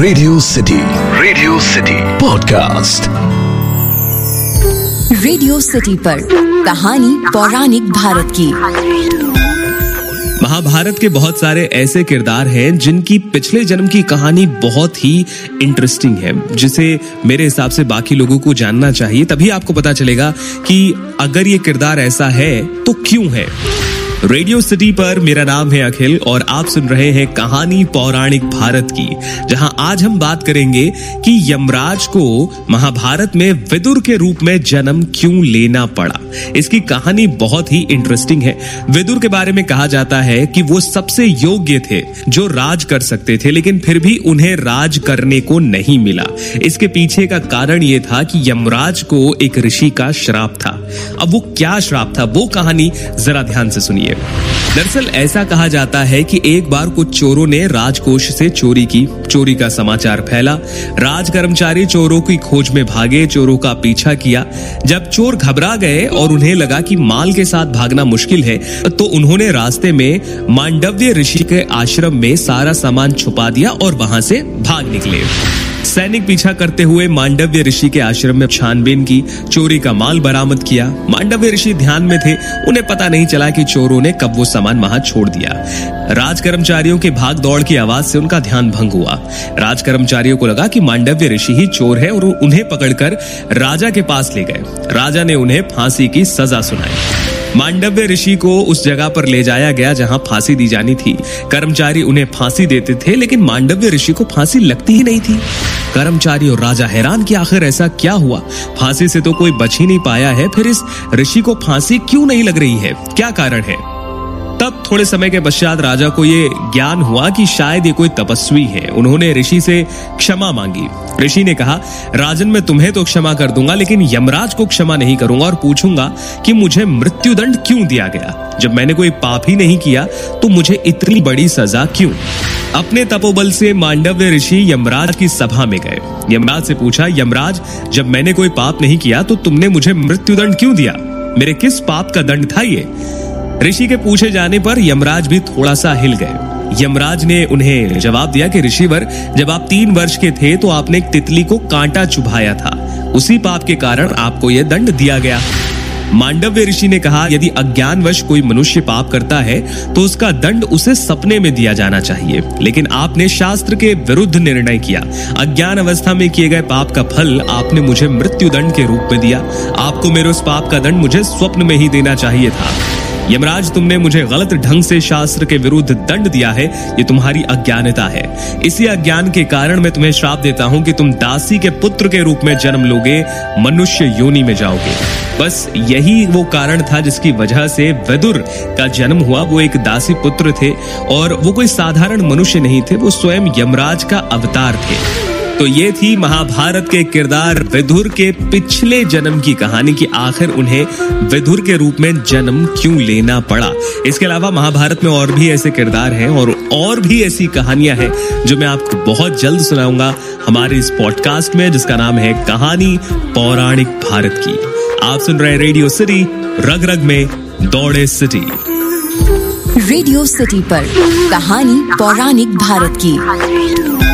Radio city radio city podcast radio city पर कहानी पौराणिक भारत की। महाभारत के बहुत सारे ऐसे किरदार हैं जिनकी पिछले जन्म की कहानी बहुत ही इंटरेस्टिंग है जिसे मेरे हिसाब से बाकी लोगों को जानना चाहिए तभी आपको पता चलेगा कि अगर ये किरदार ऐसा है तो क्यों है? रेडियो सिटी पर मेरा नाम है अखिल और आप सुन रहे हैं कहानी पौराणिक भारत की, जहाँ आज हम बात करेंगे कि यमराज को महाभारत में विदुर के रूप में जन्म क्यों लेना पड़ा। इसकी कहानी बहुत ही इंटरेस्टिंग है। विदुर के बारे में कहा जाता है कि वो सबसे योग्य थे जो राज कर सकते थे, लेकिन फिर भी उन्हें राज करने को नहीं मिला। इसके पीछे का कारण ये था कि यमराज को एक ऋषि का श्राप था। अब वो क्या श्राप था? वो कहानी जरा ध्यान से सुनिए। दरअसल ऐसा कहा जाता है कि एक बार कुछ चोरों ने राजकोष से चोरी की, चोरी का समाचार फैला। राज कर्मचारी चोरों की खोज में भागे, चोरों का पीछा किया। जब चोर घबरा गए और उन्हें लगा कि माल के साथ भागना मुश्किल है तो उन्होंने रास्ते में मांडव्य ऋषि के आश्रम में सारा सामान छुपा दिया और वहाँ से भाग निकले। सैनिक पीछा करते हुए मांडव्य ऋषि के आश्रम में छानबीन की, चोरी का माल बरामद किया। मांडव्य ऋषि ध्यान में थे, उन्हें पता नहीं चला कि चोरों ने कब वो सामान वहाँ छोड़ दिया। राज कर्मचारियों के भाग दौड़ की आवाज़ से उनका ध्यान भंग हुआ। राज कर्मचारियों को लगा कि मांडव्य ऋषि ही चोर है और उन्हें पकड़कर राजा के पास ले गए। राजा ने उन्हें फांसी की सजा सुनाई। मांडव्य ऋषि को उस जगह पर ले जाया गया जहाँ फांसी दी जानी थी। कर्मचारी उन्हें फांसी देते थे, लेकिन मांडव्य ऋषि को फांसी लगती ही नहीं थी। कर्मचारी और राजा हैरान कि आखिर ऐसा क्या हुआ? फांसी से तो कोई बच ही नहीं पाया है, फिर इस ऋषि को फांसी क्यों नहीं लग रही है? क्या कारण है? थोड़े समय के पश्चात राजा को ये ज्ञान हुआ कि शायद ये कोई तपस्वी है। उन्होंने ऋषि से क्षमा मांगी। ऋषि ने कहा, राजन, मैं तुम्हें तो क्षमा कर दूँगा, लेकिन यमराज को क्षमा नहीं करूँगा और पूछूँगा कि मुझे मृत्युदंड क्यों दिया गया? जब मैंने कोई पाप ही नहीं किया तो मुझे इतनी बड़ी सजा क्यों? अपने तपोबल से मांडव्य ऋषि यमराज की सभा में गए। यमराज से पूछा, यमराज, जब मैंने कोई पाप नहीं किया तो तुमने मुझे मृत्युदंड क्यों दिया? मेरे किस पाप का दंड था ये? ऋषि के पूछे जाने पर यमराज भी थोड़ा सा हिल गए। यमराज ने उन्हें जवाब दिया कि, ऋषिवर, जब आप तीन वर्ष के थे तो आपने एक तितली को कांटा चुभाया था। उसी पाप के कारण आपको यह दंड दिया गया। मांडव्य ऋषि ने कहा, यदि अज्ञानवश कोई मनुष्य पाप करता है तो उसका दंड उसे सपने में दिया जाना चाहिए। लेकिन आपने शास्त्र के विरुद्ध निर्णय किया। अज्ञान अवस्था में किए गए पाप का फल आपने मुझे मृत्यु दंड के रूप में दिया। आपको मेरे उस पाप का दंड मुझे स्वप्न में ही देना चाहिए था। यमराज, तुमने मुझे गलत ढंग से शास्त्र के विरुद्ध दंड दिया है, ये तुम्हारी अज्ञानता है। इसी अज्ञान के कारण मैं तुम्हें श्राप देता हूँ कि तुम दासी के पुत्र के रूप में जन्म लोगे, मनुष्य योनि में जाओगे। बस यही वो कारण था जिसकी वजह से विदुर का जन्म हुआ। वो एक दासी पुत्र थे और वो कोई साधारण मनुष्य नहीं थे, वो स्वयं यमराज का अवतार थे। तो ये थी महाभारत के किरदार विधुर के पिछले जन्म की कहानी की आखिर उन्हें विधुर के रूप में जन्म क्यों लेना पड़ा। इसके अलावा महाभारत में और भी ऐसे किरदार हैं और और भी ऐसी कहानियाँ हैं जो मैं आपको बहुत जल्द सुनाऊँगा हमारे इस पॉडकास्ट में, जिसका नाम है कहानी पौराणिक भारत की। आप सुन रहे रेडियो सिटी रग रग में दौड़े सिटी। रेडियो सिटी पर कहानी पौराणिक भारत की।